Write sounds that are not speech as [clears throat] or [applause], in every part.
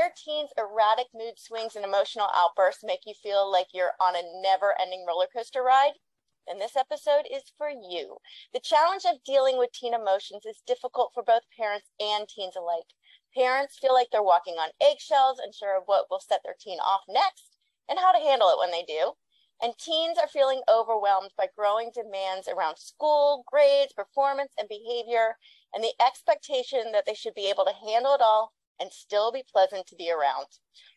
Your teens' erratic mood swings and emotional outbursts make you feel like you're on a never ending roller coaster ride? Then this episode is for you. The challenge of dealing with teen emotions is difficult for both parents and teens alike. Parents feel like they're walking on eggshells, unsure of what will set their teen off next and how to handle it when they do. And teens are feeling overwhelmed by growing demands around school, grades, performance, and behavior, and the expectation that they should be able to handle it all and still be pleasant to be around.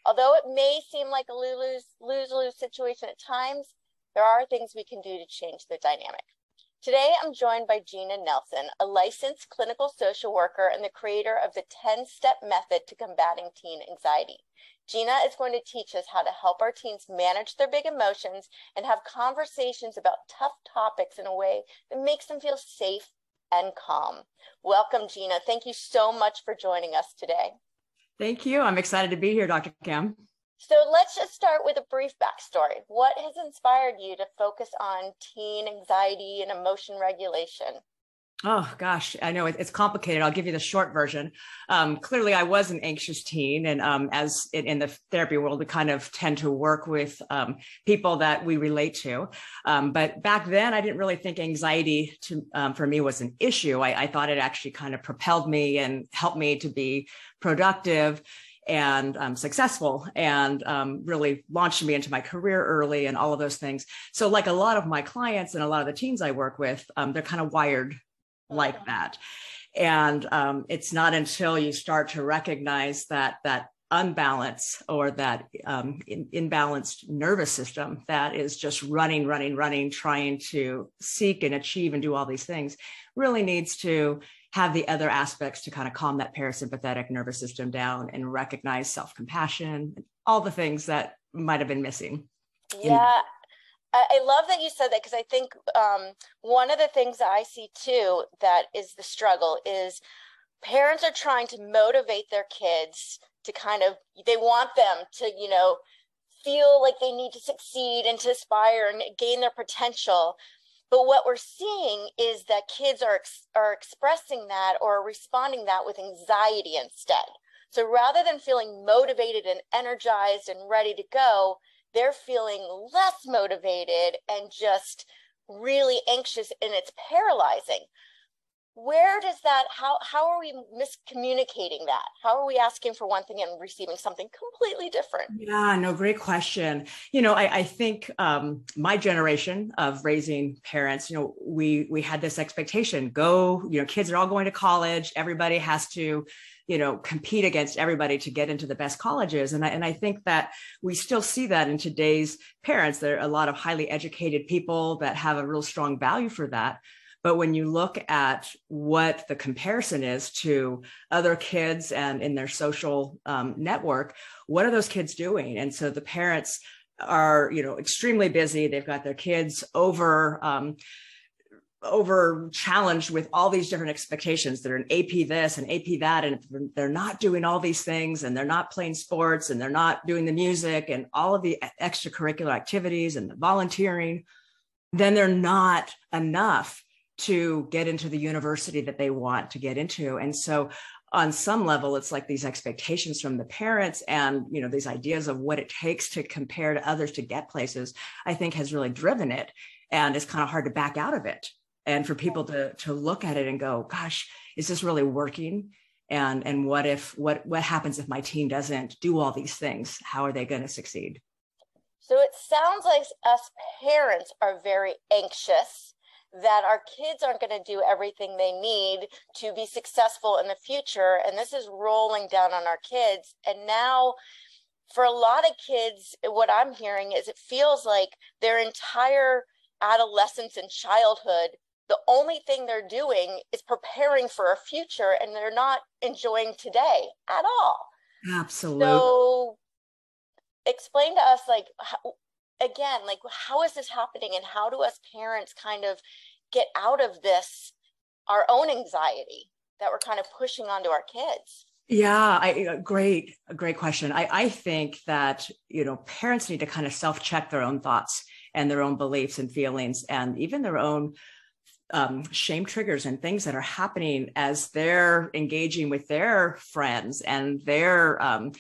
Although it may seem like a lose lose situation at times, there are things we can do to change the dynamic. Today, I'm joined by Gina Nelson, a licensed clinical social worker and the creator of the 10 step method to combating teen anxiety. Gina is going to teach us how to help our teens manage their big emotions and have conversations about tough topics in a way that makes them feel safe and calm. Welcome, Gina. Thank you so much for joining us today. Thank you. I'm excited to be here, Dr. Cam. So let's just start with a brief backstory. What has inspired you to focus on teen anxiety and emotion regulation? Oh gosh, I know it's complicated. I'll give you the short version. Um, clearly, I was an anxious teen, and um, as in, in, the therapy world, we kind of tend to work with um, people that we relate to. Um, but back then, I didn't really think anxiety to, um, for me was an issue. I, I, thought it actually kind of propelled me and helped me to be productive and um, successful and um, really launched me into my career early and all of those things. So, like a lot of my clients and a lot of the teens I work with, um, they're kind of wired like that. And um, it's not until you start to recognize that that unbalance or that um, in, imbalanced nervous system that is just running, running, running, trying to seek and achieve and do all these things really needs to have the other aspects to kind of calm that parasympathetic nervous system down and recognize self compassion, all the things that might have been missing. Yeah, I, love that you said that because I think um, one of the things I see too that is the struggle is parents are trying to motivate their kids to kind of they want them to you know feel like they need to succeed and to aspire and gain their potential. But what we're seeing is that kids are are expressing that or responding that with anxiety instead. So rather than feeling motivated and energized and ready to go they're feeling less motivated and just really anxious and it's paralyzing. Where does that how how are we miscommunicating that? How are we asking for one thing and receiving something completely different? Yeah no great question. You know i, I think um, my generation of raising parents you know we we had this expectation go you know kids are all going to college everybody has to you know compete against everybody to get into the best colleges. And I, and I think that we still see that in today's parents. There are a lot of highly educated people that have a real strong value for that. But when you look at what the comparison is to other kids and in their social um, network what are those kids doing? And so the parents are you know extremely busy. They've got their kids over um, over challenged with all these different expectations that are an AP this and AP that, and they're not doing all these things and they're not playing sports and they're not doing the music and all of the extracurricular activities and the volunteering, then they're not enough to get into the university that they want to get into. And so on some level it's like these expectations from the parents and you know these ideas of what it takes to compare to others to get places i think has really driven it and it's kind of hard to back out of it and for people to to look at it and go gosh is this really working? And and what if what what happens if my team doesn't do all these things? How are they going to succeed? So it sounds like us parents are very anxious that our kids aren't going to do everything they need to be successful in the future and this is rolling down on our kids. And now for a lot of kids what i'm hearing is it feels like their entire adolescence and childhood the only thing they're doing is preparing for a future and they're not enjoying today at all. Absolutely. So explain to us like how, again, like how is this happening and how do us parents kind of get out of this our own anxiety that we're kind of pushing onto our kids? Yeah, I uh, great, great question. I, I think that you know parents need to kind of self-check their own thoughts and their own beliefs and feelings, and even their own um, shame triggers and things that are happening as they're engaging with their friends and their um,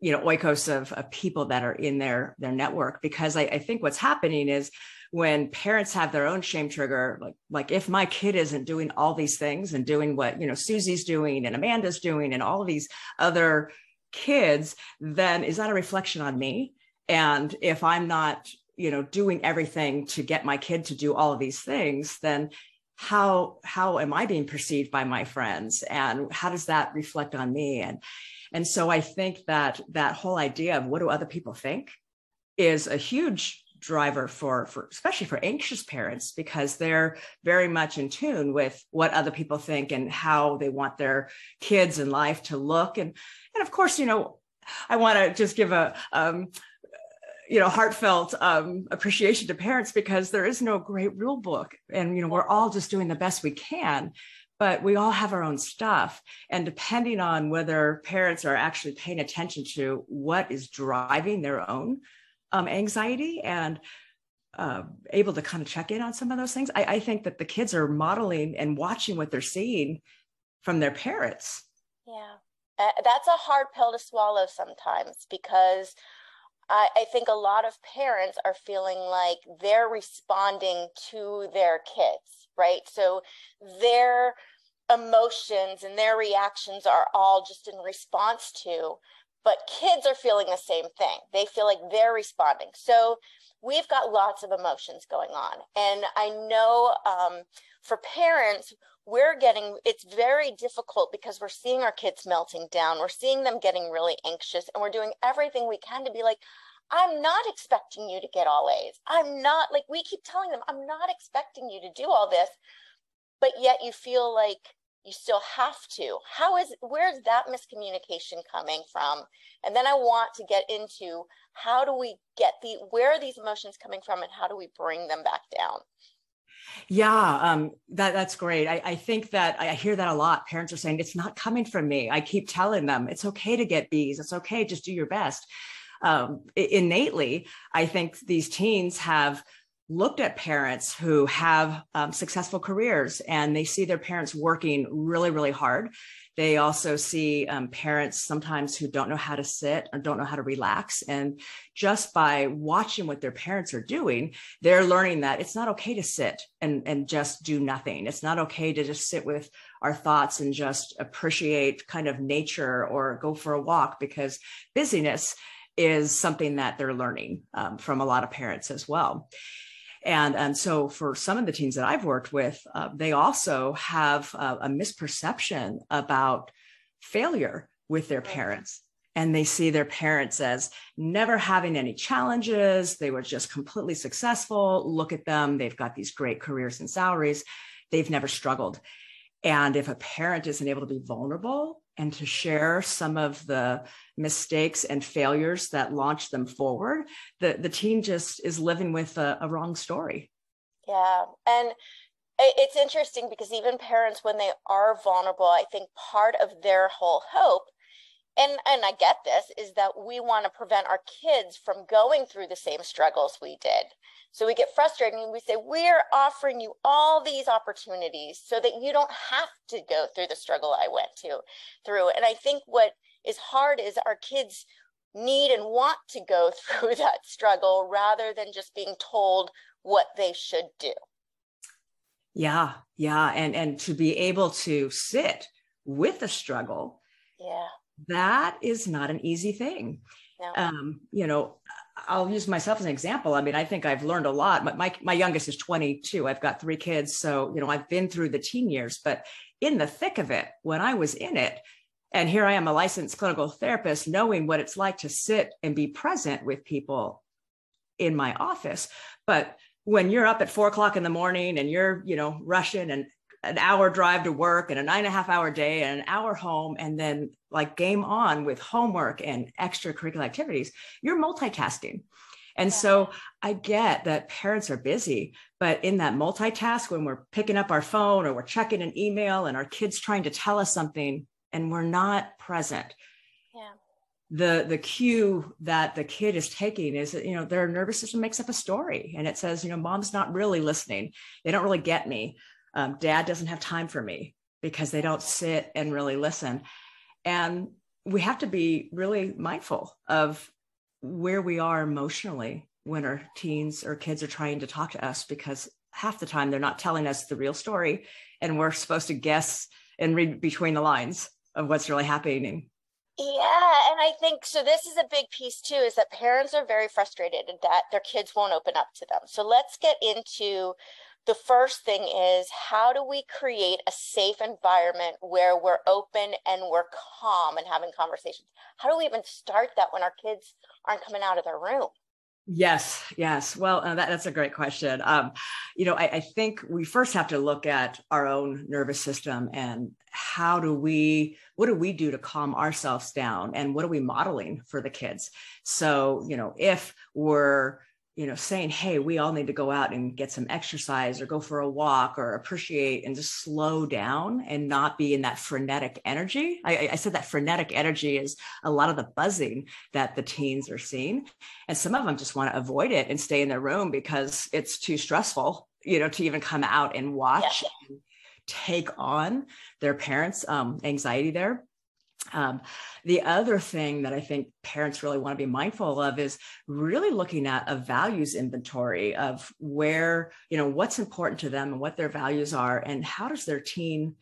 you know oikos of, of people that are in their their network. Because I, I think what's happening is when parents have their own shame trigger like like if my kid isn't doing all these things and doing what you know susie's doing and amanda's doing and all of these other kids then is that a reflection on me and if i'm not you know doing everything to get my kid to do all of these things then how how am i being perceived by my friends? And how does that reflect on me? And and so i think that that whole idea of what do other people think is a huge driver for for especially for anxious parents because they're very much in tune with what other people think and how they want their kids and life to look. And and of course you know i want to just give a um, you know heartfelt um, appreciation to parents because there is no great rule book and you know we're all just doing the best we can but we all have our own stuff and depending on whether parents are actually paying attention to what is driving their own um, anxiety and uh, able to kind of check in on some of those things. I, I think that the kids are modeling and watching what they're seeing from their parents. Yeah, uh, that's a hard pill to swallow sometimes because I, I, think a lot of parents are feeling like they're responding to their kids, right? So their emotions and their reactions are all just in response to but kids are feeling the same thing. They feel like they're responding. So we've got lots of emotions going on. And I know um, for parents, we're getting it's very difficult because we're seeing our kids melting down. We're seeing them getting really anxious, and we're doing everything we can to be like, I'm not expecting you to get all A's. I'm not like we keep telling them, I'm not expecting you to do all this. But yet you feel like you still have to how is where's that miscommunication coming from and then i want to get into how do we get the where are these emotions coming from and how do we bring them back down yeah um, that that's great. I, I think that i hear that a lot. Parents are saying it's not coming from me. I keep telling them it's okay to get b's. It's okay. Just do your best. Um, innately i think these teens have looked at parents who have um, successful careers and they see their parents working really, really hard. They also see um, parents sometimes who don't know how to sit or don't know how to relax. And just by watching what their parents are doing, they're learning that it's not okay to sit and, and just do nothing. It's not okay to just sit with our thoughts and just appreciate kind of nature or go for a walk because busyness is something that they're learning um, from a lot of parents as well. And, and so for some of the teens that I've worked with, uh, they also have a, a misperception about failure with their parents and they see their parents as never having any challenges. They were just completely successful. Look at them. They've got these great careers and salaries. They've never struggled. And if a parent isn't able to be vulnerable and to share some of the mistakes and failures that launch them forward, the, the teen just is living with a, a wrong story. Yeah. And it's interesting because even parents, when they are vulnerable, I think part of their whole hope and and I get this is that we want to prevent our kids from going through the same struggles we did. So we get frustrated and we say, We're offering you all these opportunities so that you don't have to go through the struggle I went to through. And I think what is hard is our kids need and want to go [laughs] through that struggle rather than just being told what they should do. Yeah, yeah. And and to be able to sit with the struggle. Yeah. That is not an easy thing. No. Um, you know, I'll use myself as an example. I mean, I think I've learned a lot. My, my, my youngest is 22. I've got three kids. So, you know, I've been through the teen years, but in the thick of it, when I was in it, and here I am, a licensed clinical therapist, knowing what it's like to sit and be present with people in my office. But when you're up at four o'clock in the morning and you're, you know, rushing and an hour drive to work and a nine and a half hour day and an hour home and then like game on with homework and extracurricular activities you're multitasking. And yeah. so i get that parents are busy but in that multitask when we're picking up our phone or we're checking an email and our kids trying to tell us something and we're not present yeah. the the cue that the kid is taking is that you know their nervous system makes up a story and it says you know mom's not really listening. They don't really get me um, dad doesn't have time for me because they don't sit and really listen. And we have to be really mindful of where we are emotionally when our teens or kids are trying to talk to us because half the time they're not telling us the real story and we're supposed to guess and read between the lines of what's really happening yeah, and I think so. This is a big piece too is that parents are very frustrated that their kids won't open up to them. So let's get into the first thing is how do we create a safe environment where we're open and we're calm and having conversations? How do we even start that when our kids aren't coming out of their room? Yes, yes. Well, uh, that, that's a great question. Um, you know, I, I, think we first have to look at our own nervous system and how do we, what do we do to calm ourselves down, and what are we modeling for the kids? So, you know, if we're you know saying hey we all need to go out and get some exercise or go for a walk or appreciate and just slow down and not be in that frenetic energy I, I, said that frenetic energy is a lot of the buzzing that the teens are seeing and some of them just want to avoid it and stay in their room because it's too stressful you know to even come out and watch yeah. and take on their parents um, anxiety there um, the other thing that I think parents really want to be mindful of is really looking at a values inventory of where, you know, what's important to them and what their values are, and how does their teen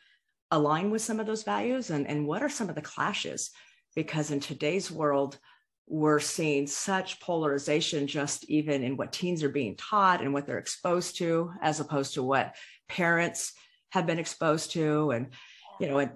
align with some of those values, and, and what are some of the clashes? Because in today's world, we're seeing such polarization just even in what teens are being taught and what they're exposed to, as opposed to what parents have been exposed to. And, you know, and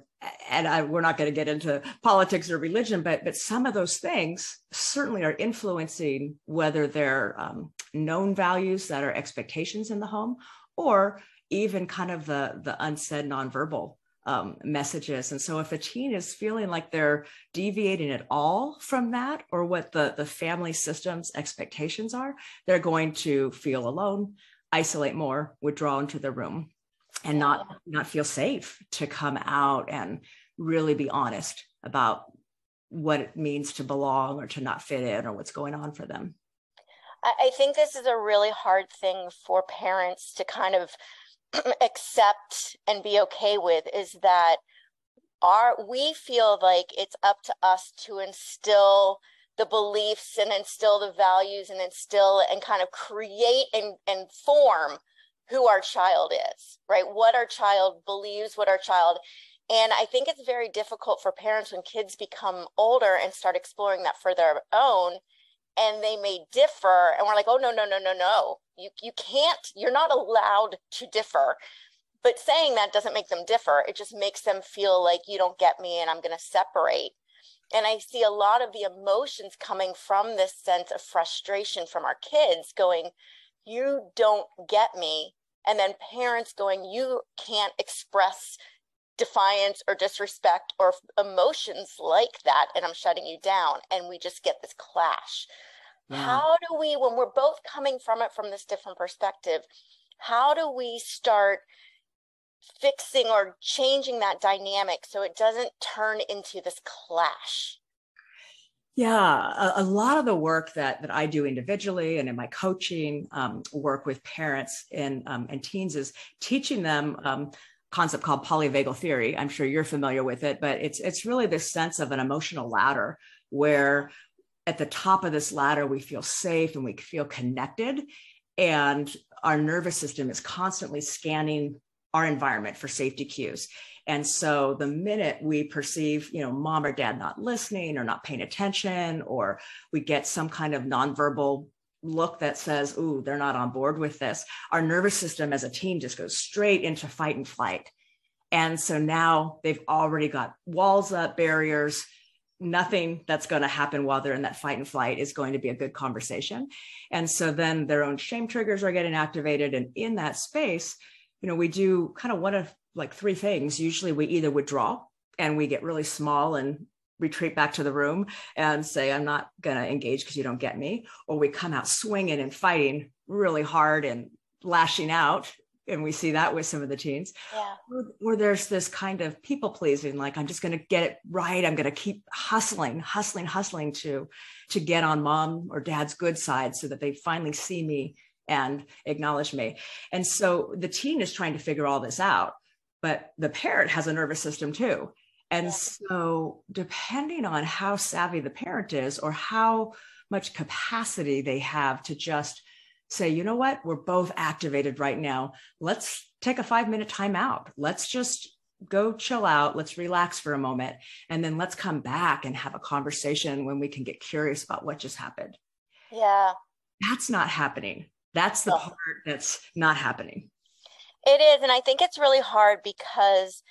and I, we're not going to get into politics or religion, but but some of those things certainly are influencing whether they're um, known values that are expectations in the home, or even kind of the the unsaid nonverbal um, messages. And so, if a teen is feeling like they're deviating at all from that, or what the the family system's expectations are, they're going to feel alone, isolate more, withdraw into the room and not not feel safe to come out and really be honest about what it means to belong or to not fit in or what's going on for them. I think this is a really hard thing for parents to kind of [clears throat] accept and be okay with is that our we feel like it's up to us to instill the beliefs and instill the values and instill and kind of create and, and form who our child is, right? What our child believes, what our child. And I think it's very difficult for parents when kids become older and start exploring that for their own and they may differ and we're like oh no no no no no you you can't you're not allowed to differ but saying that doesn't make them differ it just makes them feel like you don't get me and i'm going to separate and i see a lot of the emotions coming from this sense of frustration from our kids going you don't get me. And then parents going you can't express defiance or disrespect or emotions like that. And i'm shutting you down. And we just get this clash. Yeah. how do we when we're both coming from it from this different perspective how do we start fixing or changing that dynamic so it doesn't turn into this clash yeah, a, a, lot of the work that that I do individually and in my coaching um, work with parents and um, and teens is teaching them um, concept called polyvagal theory. I'm sure you're familiar with it, but it's it's really this sense of an emotional ladder where at the top of this ladder we feel safe and we feel connected, and our nervous system is constantly scanning our environment for safety cues. And so the minute we perceive, you know, mom or dad not listening or not paying attention, or we get some kind of nonverbal look that says, ooh, they're not on board with this, our nervous system as a team just goes straight into fight and flight. And so now they've already got walls up, barriers. Nothing that's going to happen while they're in that fight and flight is going to be a good conversation. And so then their own shame triggers are getting activated. And in that space, you know, we do kind of one of like three things. Usually we either withdraw and we get really small and retreat back to the room and say, I'm not going to engage because you don't get me. Or we come out swinging and fighting really hard and lashing out. And we see that with some of the teens. Yeah. Or, or there's this kind of people pleasing, like I'm just going to get it right. I'm going to keep hustling, hustling, hustling to to get on mom or dad's good side so that they finally see me and acknowledge me. And so the teen is trying to figure all this out, but the parent has a nervous system too. And yeah. so, depending on how savvy the parent is or how much capacity they have to just say, you know what, we're both activated right now. Let's take a five minute time out. Let's just go chill out. Let's relax for a moment. And then let's come back and have a conversation when we can get curious about what just happened. Yeah. That's not happening. That's the oh. part that's not happening. It is. And I think it's really hard because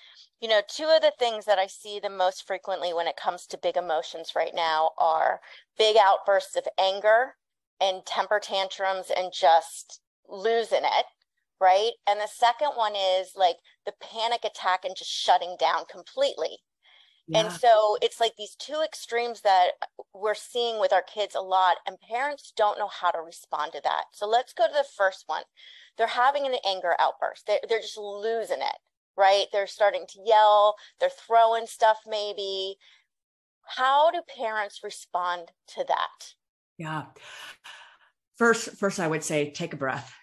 you know, two of the things that I see the most frequently when it comes to big emotions right now are big outbursts of anger and temper tantrums and just losing it, right? And the second one is like the panic attack and just shutting down completely. Yeah. And so it's like these two extremes that uh, we're seeing with our kids a lot, and parents don't know how to respond to that. So let's go to the first one. They're having an anger outburst, they're, they're just losing it right? They're starting to yell, they're throwing stuff maybe. How do parents respond to that? Yeah. First, first I would say take a breath.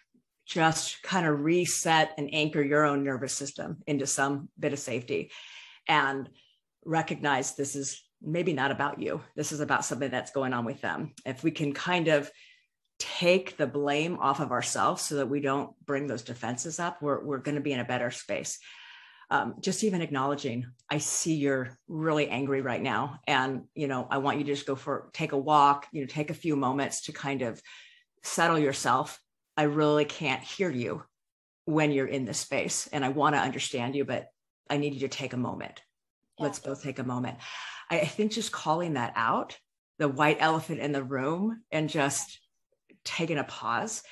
Just kind of reset and anchor your own nervous system into some bit of safety and recognize this is maybe not about you. This is about something that's going on with them. If we can kind of take the blame off of ourselves so that we don't bring those defenses up, we're, we're going to be in a better space um, just even acknowledging i see you're really angry right now and you know i want you to just go for take a walk you know take a few moments to kind of settle yourself i really can't hear you when you're in this space and i want to understand you but i need you to take a moment yeah. let's both take a moment I, I think just calling that out the white elephant in the room and just taking a pause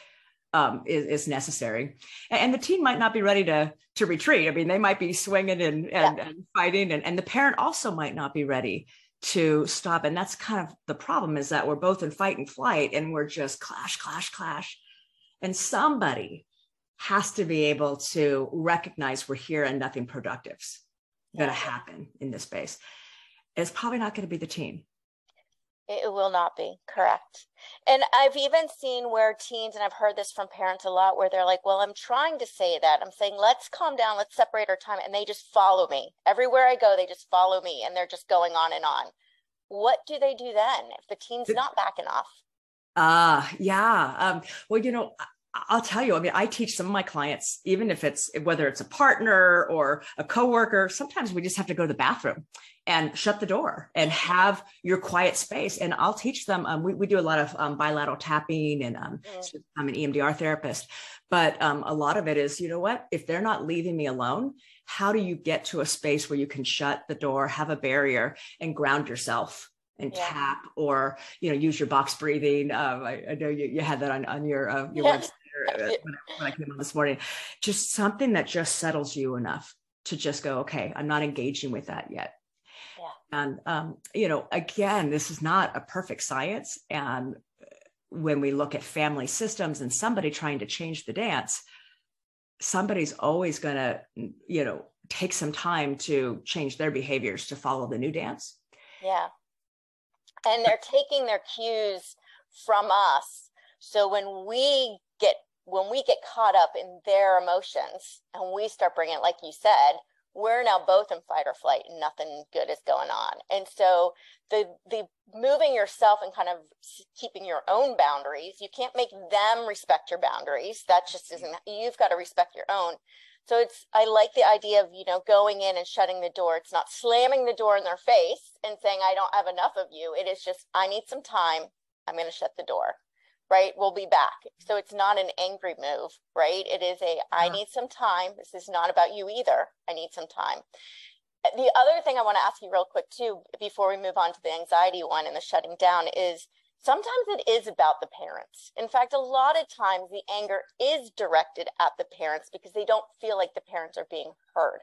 um, is, is, necessary. And the teen might not be ready to to retreat. I mean, they might be swinging and and, yeah. and fighting, and, and the parent also might not be ready to stop. And that's kind of the problem is that we're both in fight and flight, and we're just clash, clash, clash. And somebody has to be able to recognize we're here and nothing productive's. Going to happen in this space. It's probably not going to be the teen. It will not be correct. And I've even seen where teens, and I've heard this from parents a lot, where they're like, Well, I'm trying to say that. I'm saying, let's calm down, let's separate our time. And they just follow me. Everywhere I go, they just follow me and they're just going on and on. What do they do then if the teen's not backing off? Ah, uh, yeah. Um, well, you know, I'll tell you, I mean, I teach some of my clients, even if it's whether it's a partner or a coworker, sometimes we just have to go to the bathroom and shut the door and have your quiet space. And I'll teach them. Um, we, we do a lot of um, bilateral tapping, and um, mm. I'm an EMDR therapist. But um, a lot of it is, you know what? If they're not leaving me alone, how do you get to a space where you can shut the door, have a barrier, and ground yourself? and yeah. tap or you know use your box breathing um, I, I, know you, you had that on, on your uh, your yeah. website uh, when, when I came on this morning. Just something that just settles you enough to just go, okay, I'm not engaging with that yet. Yeah. And, um, you know, again, this is not a perfect science. And when we look at family systems and somebody trying to change the dance, somebody's always going to, you know, take some time to change their behaviors to follow the new dance. Yeah. And they're taking their cues from us. So when we get when we get caught up in their emotions and we start bringing it, like you said, we're now both in fight or flight and nothing good is going on. And so the the moving yourself and kind of keeping your own boundaries, you can't make them respect your boundaries. That just isn't you've got to respect your own. So it's I like the idea of, you know, going in and shutting the door. It's not slamming the door in their face and saying I don't have enough of you. It is just I need some time. I'm going to shut the door right we'll be back so it's not an angry move right it is a I need some time this is not about you either i need some time the other thing i want to ask you real quick too before we move on to the anxiety one and the shutting down is sometimes it is about the parents. In fact, a lot of times the anger is directed at the parents because they don't feel like the parents are being heard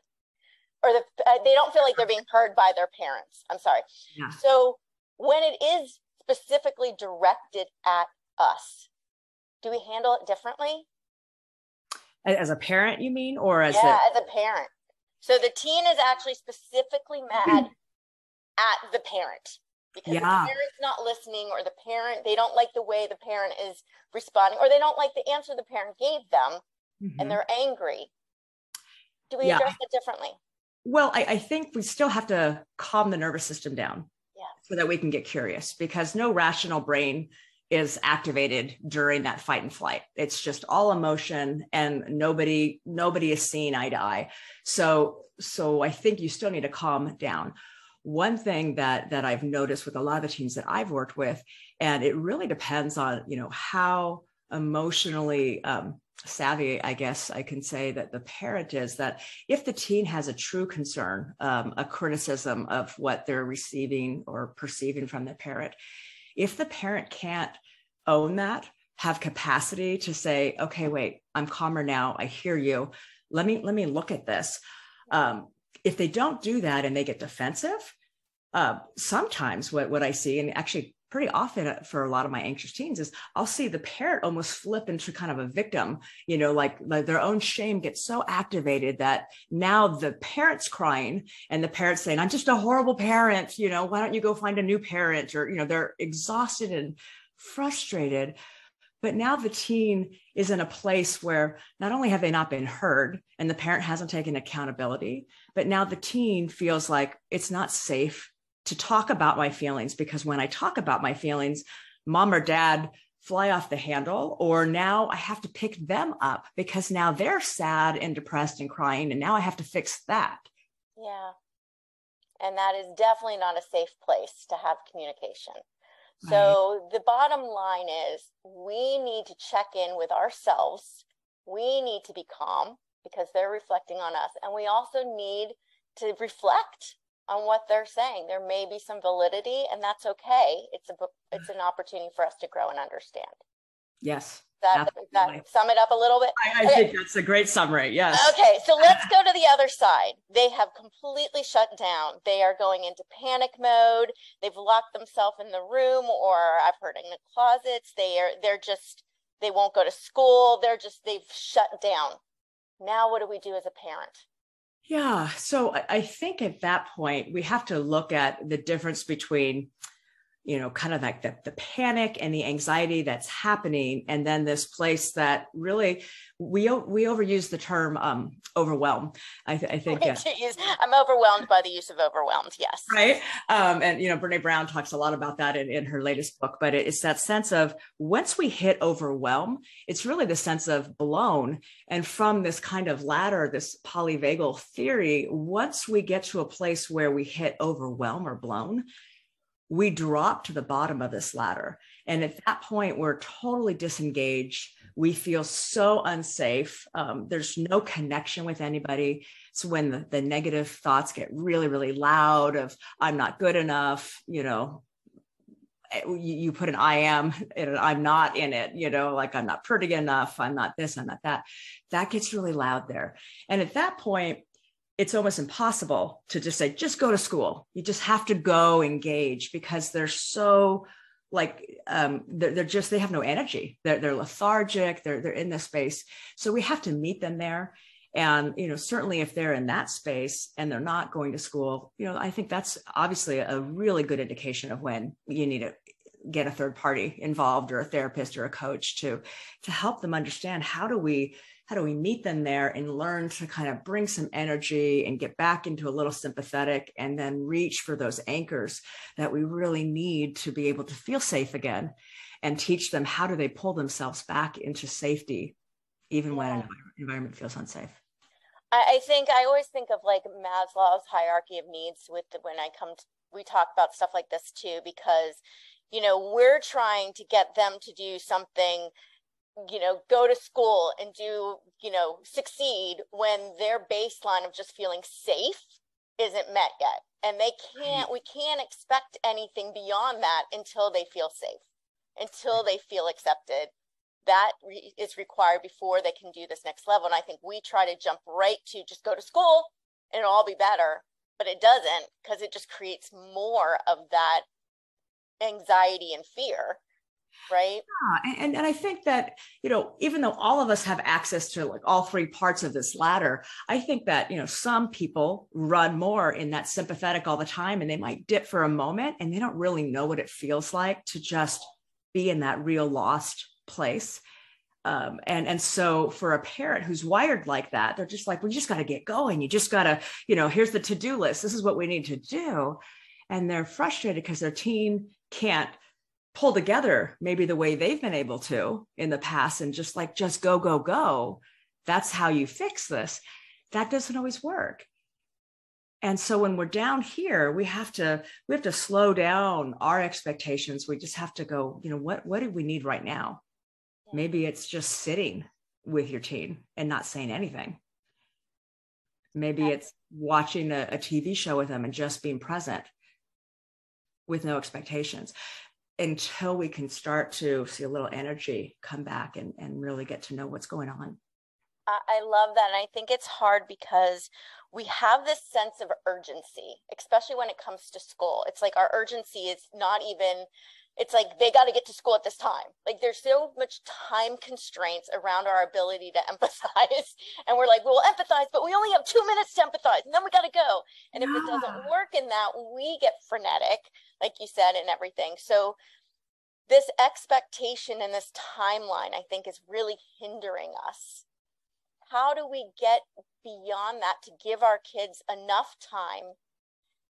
or the, uh, they don't feel like they're being heard by their parents. I'm sorry. Yeah. So when it is specifically directed at us, do we handle it differently? As a parent, you mean, or as yeah, a- as a parent. So the teen is actually specifically mad [clears throat] at the parent because yeah. the parent's not listening or the parent they don't like the way the parent is responding or they don't like the answer the parent gave them mm-hmm. and they're angry do we yeah. address it differently well I, I, think we still have to calm the nervous system down yeah. so that we can get curious because no rational brain is activated during that fight and flight. It's just all emotion and nobody nobody is seeing eye to eye. So so i think you still need to calm down. One thing that that I've noticed with a lot of the teams that I've worked with, and it really depends on you know how emotionally um, savvy, I guess I can say that the parent is that if the teen has a true concern, um, a criticism of what they're receiving or perceiving from the parent, if the parent can't own that, have capacity to say, okay, wait, I'm calmer now. I hear you. Let me let me look at this. Um, if they don't do that and they get defensive, uh, sometimes what, what I see, and actually pretty often uh, for a lot of my anxious teens is I'll see the parent almost flip into kind of a victim, you know, like, like their own shame gets so activated that now the parent's crying and the parent's saying, I'm just a horrible parent, you know, why don't you go find a new parent? Or, you know, they're exhausted and frustrated. But now the teen is in a place where not only have they not been heard and the parent hasn't taken accountability, but now the teen feels like it's not safe to talk about my feelings because when I talk about my feelings, mom or dad fly off the handle, or now I have to pick them up because now they're sad and depressed and crying, and now I have to fix that. Yeah. And that is definitely not a safe place to have communication. So the bottom line is we need to check in with ourselves. We need to be calm because they're reflecting on us. And we also need to reflect on what they're saying. There may be some validity and that's okay. It's a it's an opportunity for us to grow and understand. Yes. That, that sum it up a little bit? I, I okay. think that's a great summary. Yes. Okay, so let's go to the other side. They have completely shut down. They are going into panic mode. They've locked themselves in the room, or I've heard in the closets. They are they're just they won't go to school. They're just they've shut down. Now, what do we do as a parent? Yeah, so I think at that point we have to look at the difference between you know, kind of like the, the panic and the anxiety that's happening. And then this place that really, we, we overuse the term um, overwhelm. I, th- I think. [laughs] I'm overwhelmed by the use of overwhelmed. Yes. Right. Um, and, you know, Brene Brown talks a lot about that in, in her latest book, but it's that sense of once we hit overwhelm, it's really the sense of blown. And from this kind of ladder, this polyvagal theory, once we get to a place where we hit overwhelm or blown, we drop to the bottom of this ladder. And at that point, we're totally disengaged. We feel so unsafe. Um, there's no connection with anybody. So when the, the negative thoughts get really, really loud of I'm not good enough, you know, eh, you put an I am and I'm not in it, you know, like I'm not pretty enough, I'm not this, I'm not that. That gets really loud there. And at that point, it's almost impossible to just say just go to school. You just have to go engage because they're so like um, they're, they're, just they have no energy. They're, they're lethargic. They're, they're in this space. So we have to meet them there. And you know certainly if they're in that space and they're not going to school you know i think that's obviously a really good indication of when you need to get a third party involved or a therapist or a coach to to help them understand how do we how do we meet them there and learn to kind of bring some energy and get back into a little sympathetic and then reach for those anchors that we really need to be able to feel safe again and teach them how do they pull themselves back into safety even when an environment feels unsafe. I think I always think of like Maslow's hierarchy of needs with the, when I come to, we talk about stuff like this too, because, you know, we're trying to get them to do something you know go to school and do you know succeed when their baseline of just feeling safe isn't met yet. And they can't we can't expect anything beyond that until they feel safe until they feel accepted. That re- is required before they can do this next level. And i think we try to jump right to just go to school and it'll all be better. But it doesn't because it just creates more of that anxiety and fear right? Yeah and, and i think that you know even though all of us have access to like all three parts of this ladder i think that you know some people run more in that sympathetic all the time and they might dip for a moment and they don't really know what it feels like to just be in that real lost place. Um, and and so for a parent who's wired like that they're just like we just got to get going. You just got to you know here's the to-do list. This is what we need to do. And they're frustrated because their teen can't pull together maybe the way they've been able to in the past and just like just go go go that's how you fix this. That doesn't always work. And so when we're down here we have to we have to slow down our expectations. We just have to go you know what what do we need right now? Maybe it's just sitting with your teen and not saying anything. Maybe it's watching a, a, TV show with them and just being present with no expectations until we can start to see a little energy come back and, and really get to know what's going on. I love that. And I think it's hard because we have this sense of urgency, especially when it comes to school. It's like our urgency is not even it's like they got to get to school at this time. Like there's so much time constraints around our ability to [laughs] empathize. And we're like, we'll empathize, but we only have two minutes to empathize and then we got to go. And if it doesn't work in that, we get frenetic, like you said, and everything. So this expectation and this timeline, I think, is really hindering us. How do we get beyond that to give our kids enough time?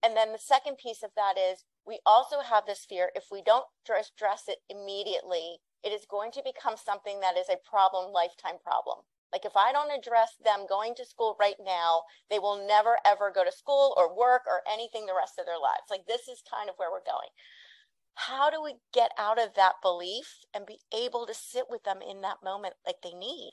And then the second piece of that is we also have this fear if we don't dress, dress it immediately, it is going to become something that is a problem, lifetime problem. Like if I don't address them going to school right now, they will never ever go to school or work or anything the rest of their lives. Like this is kind of where we're going. How do we get out of that belief and be able to sit with them in that moment like they need?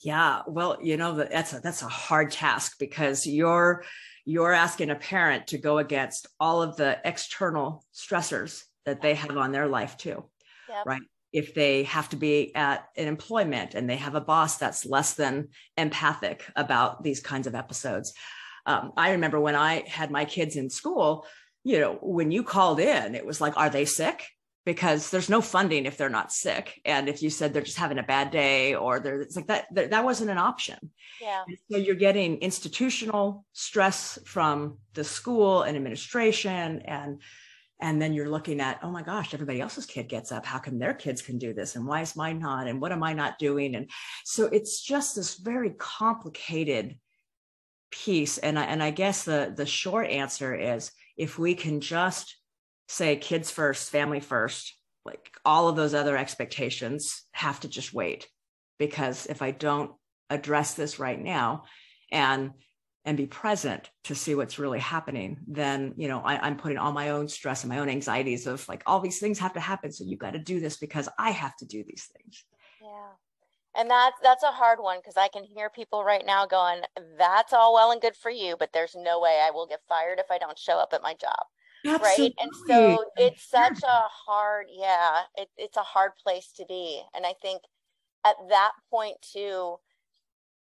Yeah, well, you know that's a, that's a hard task because you're you're asking a parent to go against all of the external stressors that they have on their life too, yep. right? If they have to be at an employment and they have a boss that's less than empathic about these kinds of episodes. Um, I remember when I had my kids in school, you know, when you called in, it was like, are they sick? Because there's no funding if they're not sick. And if you said they're just having a bad day or they're it's like that that wasn't an option. Yeah. So you're getting institutional stress from the school and administration and and then you're looking at oh my gosh everybody else's kid gets up. How come their kids can do this? And why is mine not? And what am i not doing? And so it's just this very complicated piece. And I, and I guess the the short answer is if we can just say kids first, family first, like all of those other expectations have to just wait because if I don't address this right now and and be present to see what's really happening, then you know I, am putting all my own stress and my own anxieties of like all these things have to happen. So you got to do this because I have to do these things. Yeah. And that's that's a hard one because I can hear people right now going, That's all well and good for you, but there's no way I will get fired if I don't show up at my job. Absolutely. right and so it's such a hard yeah it, it's a hard place to be and i think at that point too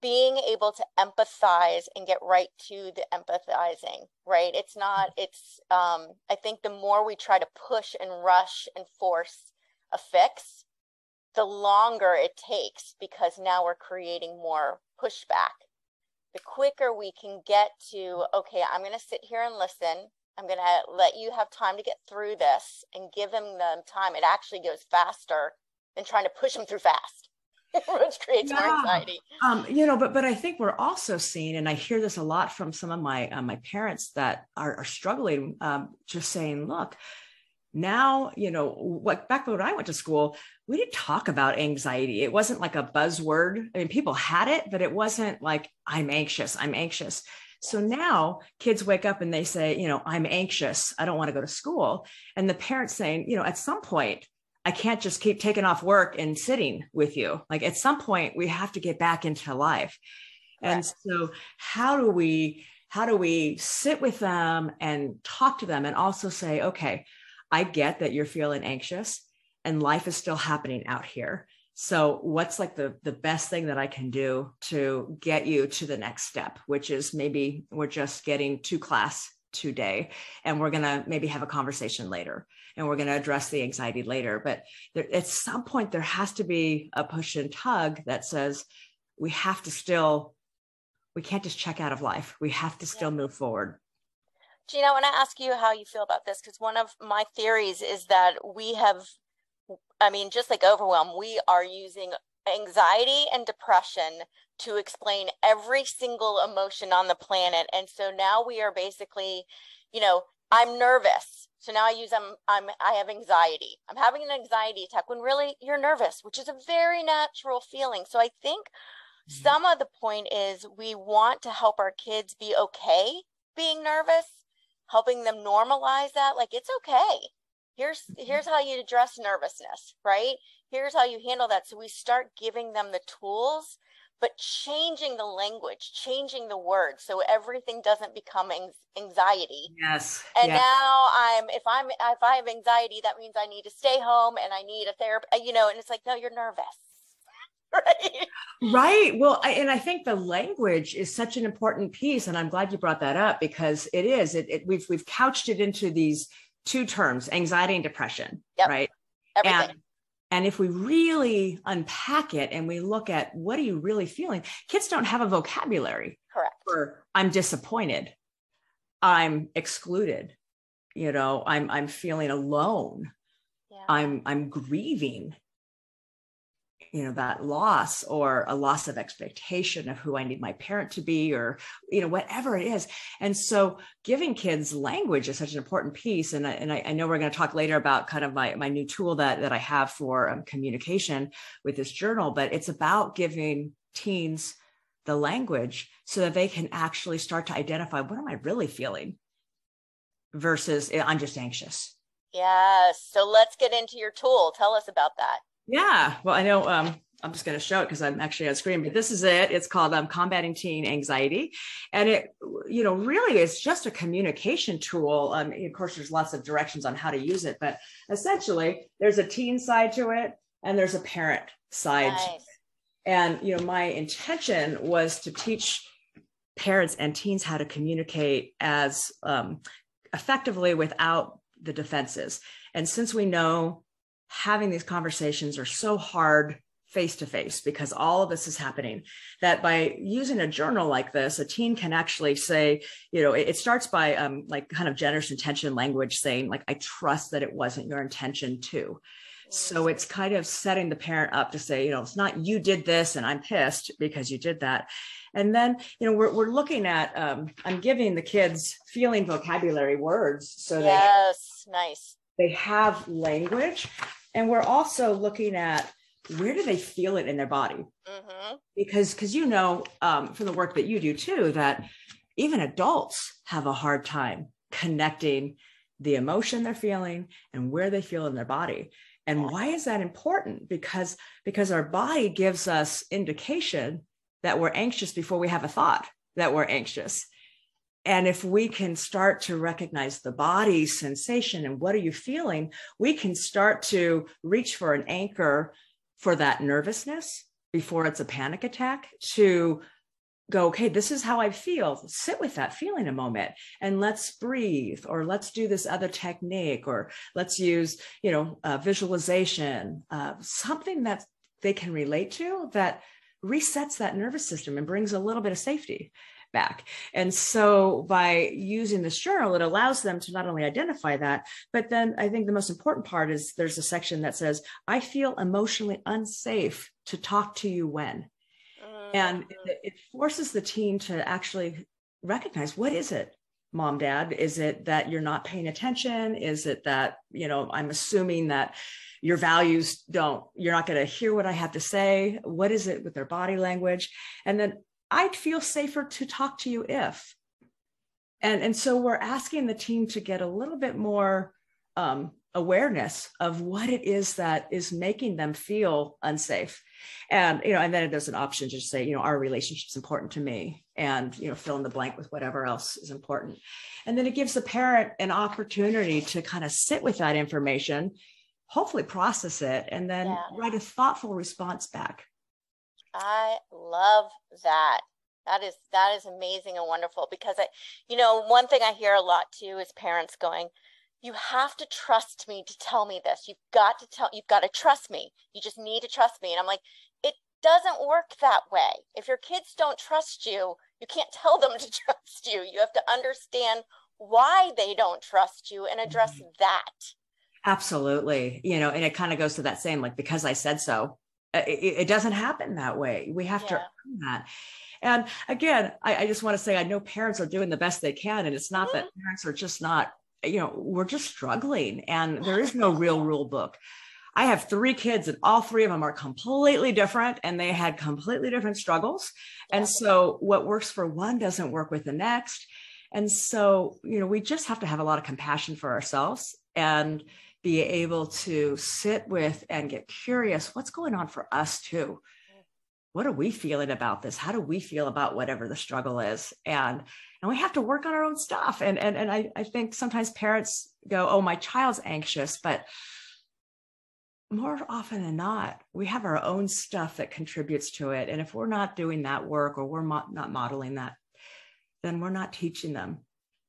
being able to empathize and get right to the empathizing right it's not it's um i think the more we try to push and rush and force a fix the longer it takes because now we're creating more pushback the quicker we can get to okay i'm going to sit here and listen I'm going to let you have time to get through this and give them the time. It actually goes faster than trying to push them through fast, [laughs] which creates yeah. more anxiety. Um, you know, but but I think we're also seeing, and I hear this a lot from some of my uh, my parents that are, are struggling, um, just saying, look. Now, you know, what back when I went to school, we didn't talk about anxiety. It wasn't like a buzzword. I mean, people had it, but it wasn't like, I'm anxious, I'm anxious so now kids wake up and they say, you know, I'm anxious. I don't want to go to school. And the parents saying, you know, at some point, I can't just keep taking off work and sitting with you. Like at some point, we have to get back into life. And so how do we how do we sit with them and talk to them and also say, okay, I get that you're feeling anxious and life is still happening out here so what's like the the best thing that i can do to get you to the next step which is maybe we're just getting to class today and we're going to maybe have a conversation later and we're going to address the anxiety later. But there, at some point there has to be a push and tug that says we have to still we can't just check out of life. We have to still move forward. Gina, I want to ask you how you feel about this because one of my theories is that we have, I mean, just like overwhelm, we are using anxiety and depression to explain every single emotion on the planet. And so now we are basically, you know, I'm nervous. So now I use I'm I'm I have anxiety. I'm having an anxiety attack when really you're nervous, which is a very natural feeling. So I think mm-hmm. some of the point is we want to help our kids be okay being nervous helping them normalize that like it's okay here's mm-hmm. here's how you address nervousness right? Here's how you handle that. So we start giving them the tools but changing the language changing the words so everything doesn't become anxiety. Yes. And yes. now i'm if i'm if i have anxiety that means i need to stay home and i need a therapist you know and it's like no you're nervous. [laughs] Right? Right. Well I, and i think the language is such an important piece and i'm glad you brought that up because it is. It, it we've we've couched it into these two terms anxiety and depression yep. right Everything. and and if we really unpack it and we look at what are you really feeling kids don't have a vocabulary correct for i'm disappointed i'm excluded you know i'm i'm feeling alone yeah. i'm i'm grieving you know that loss or a loss of expectation of who i need my parent to be or you know whatever it is. And so giving kids language is such an important piece. And i, and I, I know we're going to talk later about kind of my, my new tool that, that i have for um, communication with this journal but it's about giving teens the language so that they can actually start to identify what am i really feeling versus eh, i'm just anxious. Yes. So let's get into your tool. Tell us about that yeah. Well, I know um, I'm just going to show it because I'm actually on screen, but this is it. It's called um, Combating Teen Anxiety. And it, you know, really is just a communication tool. Um, of course, there's lots of directions on how to use it, but essentially there's a teen side to it and there's a parent side. Nice. And, you know, my intention was to teach parents and teens how to communicate as um, effectively without the defenses. And since we know having these conversations are so hard face to face because all of this is happening that by using a journal like this a teen can actually say you know it, it starts by um, like kind of generous intention language saying like i trust that it wasn't your intention to. So it's kind of setting the parent up to say you know it's not you did this and i'm pissed because you did that. And then you know we're, we're looking at um, i'm giving the kids feeling vocabulary words so that, yes they, nice. they have language and we're also looking at where do they feel it in their body? Mm-hmm. because because you know um, from the work that you do too that even adults have a hard time connecting the emotion they're feeling and where they feel in their body. And why is that important? Because because our body gives us indication that we're anxious before we have a thought that we're anxious and if we can start to recognize the body sensation and what are you feeling, we can start to reach for an anchor for that nervousness before it's a panic attack to go, okay, this is how I feel. Sit with that feeling a moment and let's breathe, or let's do this other technique, or let's use, you know, uh, visualization, uh, something that they can relate to that resets that nervous system and brings a little bit of safety back. And so by using this journal, it allows them to not only identify that, but then I think the most important part is there's a section that says, I feel emotionally unsafe to talk to you when. And mm-hmm. it, it forces the teen to actually recognize what is it mom dad is it that you're not paying attention is it that you know i'm assuming that your values don't you're not going to hear what i have to say what is it with their body language and then I'd feel safer to talk to you if. And, and so we're asking the team to get a little bit more um, awareness of what it is that is making them feel unsafe. And, you know, and then there's an option to say, you know, our relationship's important to me and, you know, fill in the blank with whatever else is important. And then it gives the parent an opportunity to kind of sit with that information hopefully process it and then yeah. write a thoughtful response back. I love that. That is that is amazing and wonderful because I you know one thing I hear a lot too is parents going you have to trust me to tell me this. You've got to tell you've got to trust me. You just need to trust me. And I'm like it doesn't work that way. If your kids don't trust you, you can't tell them [laughs] to trust you. You have to understand why they don't trust you and address mm-hmm. that. Absolutely. You know, and it kind of goes to that same like because I said so. Uh, it, it doesn't happen that way. We have yeah. to earn that. And again, I, I just want to say I know parents are doing the best they can, and it's not mm-hmm. that parents are just not, you know, we're just struggling, and there is no real rule book. I have three kids, and all three of them are completely different, and they had completely different struggles. And so, what works for one doesn't work with the next. And so, you know, we just have to have a lot of compassion for ourselves and be able to sit with and get curious what's going on for us too? What are we feeling about this? How do we feel about whatever the struggle is? And and we have to work on our own stuff. And and, and I, I think sometimes parents go oh my child's anxious but more often than not we have our own stuff that contributes to it. And if we're not doing that work or we're mo- not modeling that then we're not teaching them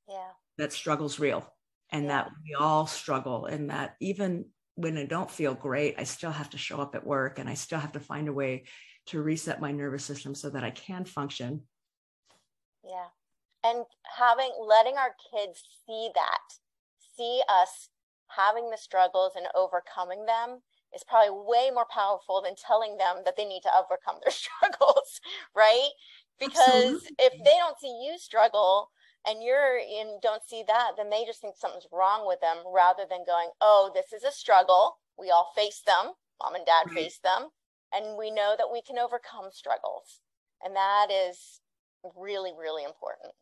yeah. that struggle's real and yeah. that we all struggle and that even when I don't feel great, I still have to show up at work and I still have to find a way to reset my nervous system so that I can function. Yeah. And having, letting our kids see that, see us having the struggles and overcoming them is probably way more powerful than telling them that they need to overcome their [laughs] struggles, right? Because Absolutely. if they don't see you struggle, and you're in don't see that then they just think something's wrong with them rather than going oh this is a struggle. We all face them. Mom and dad right. face them. And we know that we can overcome struggles. And that is really really important.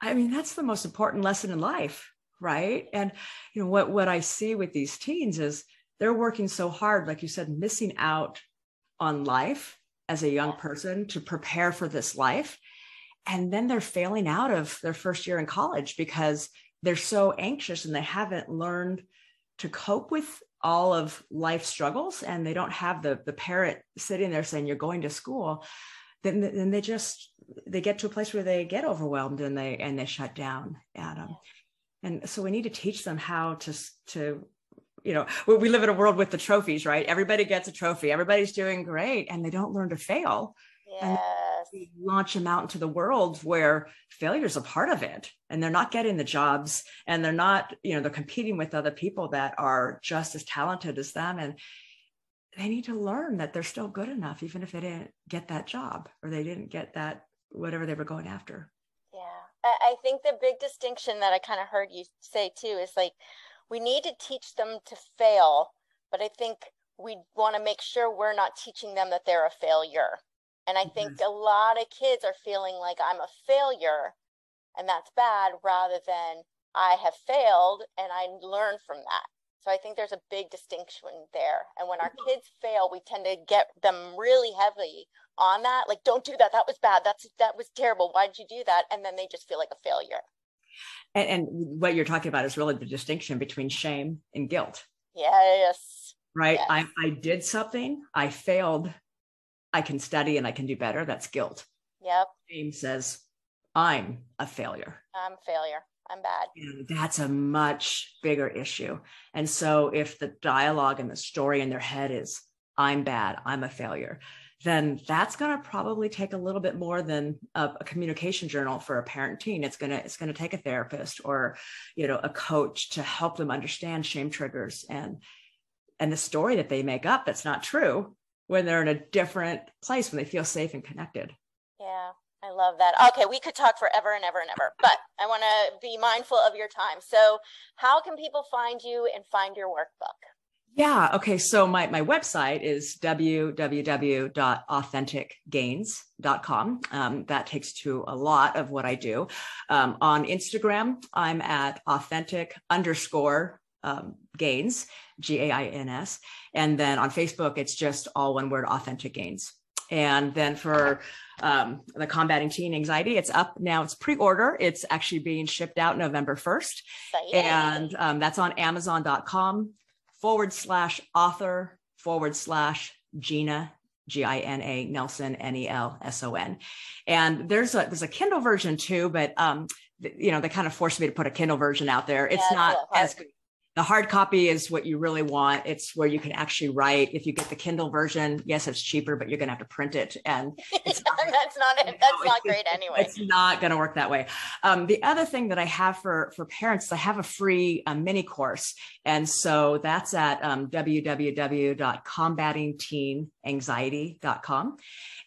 I mean that's the most important lesson in life right? And you know what what i see with these teens is they're working so hard like you said missing out on life as a young person to prepare for this life and then they're failing out of their first year in college because they're so anxious and they haven't learned to cope with all of life struggles and they don't have the the parent sitting there saying you're going to school. Then then they just they get to a place where they get overwhelmed and they and they shut down adam. And so we need to teach them how to to you know we live in a world with the trophies right? Everybody gets a trophy. Everybody's doing great and they don't learn to fail. Yes we launch them out into the world where failure is a part of it and they're not getting the jobs and they're not you know they're competing with other people that are just as talented as them. And they need to learn that they're still good enough even if they didn't get that job or they didn't get that whatever they were going after. Yeah. I think the big distinction that i kind of heard you say too is like we need to teach them to fail but i think we want to make sure we're not teaching them that they're a failure and I think mm-hmm. a lot of kids are feeling like I'm a failure and that's bad rather than I have failed and I learn from that. So I think there's a big distinction there. And when our kids fail, we tend to get them really heavy on that. Like, don't do that. That was bad. That's that was terrible. Why did you do that? And then they just feel like a failure. And, and what you're talking about is really the distinction between shame and guilt. Yes. Right. Yes. I, I did something. I failed. I can study and I can do better. That's guilt. Yep. Shame says, I'm a failure. I'm a failure. I'm bad. And that's a much bigger issue. And so if the dialogue and the story in their head is, I'm bad, I'm a failure, then that's going to probably take a little bit more than a, a, communication journal for a parent teen it's going to it's going to take a therapist or you know a coach to help them understand shame triggers and and the story that they make up that's not true when they're in a different place when they feel safe and connected. Yeah, I love that. Okay, we could talk forever and ever and ever, but I want to be mindful of your time. So, how can people find you and find your workbook? Yeah. Okay. So my, my website is www.authenticgains.com. Um, that takes to a lot of what I do. Um, on Instagram, I'm at authentic underscore um, gains. G A I N S. And then on Facebook, it's just all one word authentic gains. And then for um, the combating teen anxiety, it's up now. It's pre-order. It's actually being shipped out November 1st. And um, that's on Amazon.com, forward slash author forward slash Gina G I N A Nelson N E L S O N, and there's a there's a Kindle version too, but um, you know they kind of forced me to put a Kindle version out there. It's yeah, not as good the hard copy is what you really want. It's where you can actually write. If you get the Kindle version, yes, it's cheaper, but you're going to have to print it, and it's [laughs] not, that's not it. That's not great anyway. It's not going to work that way. Um, the other thing that I have for for parents, I have a free uh, mini course, and so that's at um, www.combatingteenanxiety.com.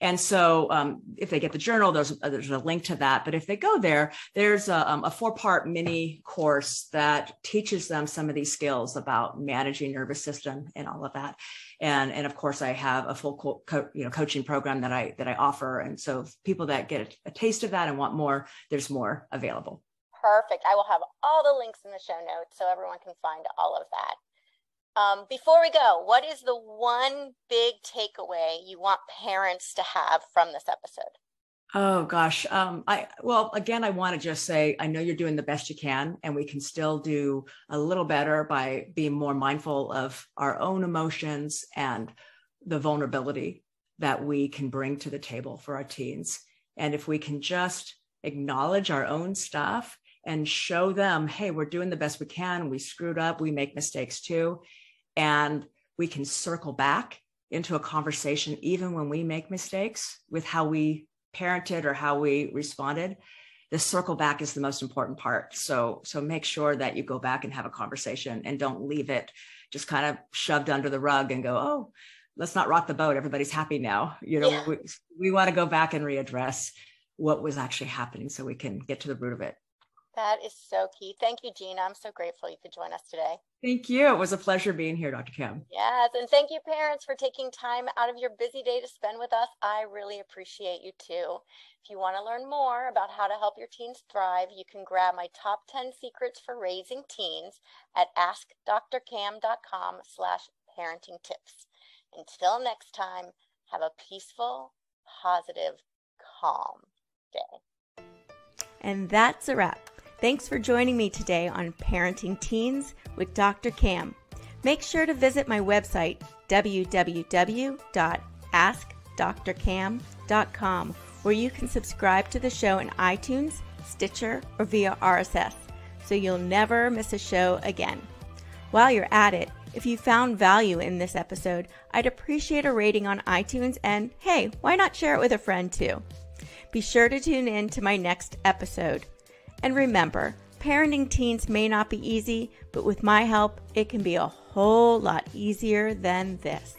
And so um, if they get the journal, there's, uh, there's a link to that. But if they go there, there's a, um, a four part mini course that teaches them some of these skills about managing nervous system and all of that. And, and of course, I have a full co- co- you know coaching program that I that I offer. And so people that get a, a taste of that and want more, there's more available. Perfect. I will have all the links in the show notes so everyone can find all of that. Um, before we go, what is the one big takeaway you want parents to have from this episode? Oh gosh. Um, I well, again, I want to just say I know you're doing the best you can, and we can still do a little better by being more mindful of our own emotions and the vulnerability that we can bring to the table for our teens. And if we can just acknowledge our own stuff and show them, hey, we're doing the best we can. We screwed up. We make mistakes too and we can circle back into a conversation even when we make mistakes with how we parented or how we responded the circle back is the most important part so so make sure that you go back and have a conversation and don't leave it just kind of shoved under the rug and go oh let's not rock the boat everybody's happy now you know yeah. we, we want to go back and readdress what was actually happening so we can get to the root of it that is so key. Thank you, Gina. I'm so grateful you could join us today. Thank you. It was a pleasure being here, Dr. Kim. Yes. And thank you, parents, for taking time out of your busy day to spend with us. I really appreciate you too. If you want to learn more about how to help your teens thrive, you can grab my top 10 secrets for raising teens at askdrcam.com slash parenting tips. Until next time, have a peaceful, positive, calm day. And that's a wrap. Thanks for joining me today on Parenting Teens with Dr. Cam. Make sure to visit my website, www.askdrcam.com, where you can subscribe to the show in iTunes, Stitcher, or via RSS, so you'll never miss a show again. While you're at it, if you found value in this episode, I'd appreciate a rating on iTunes and hey, why not share it with a friend too? Be sure to tune in to my next episode. And remember, parenting teens may not be easy, but with my help, it can be a whole lot easier than this.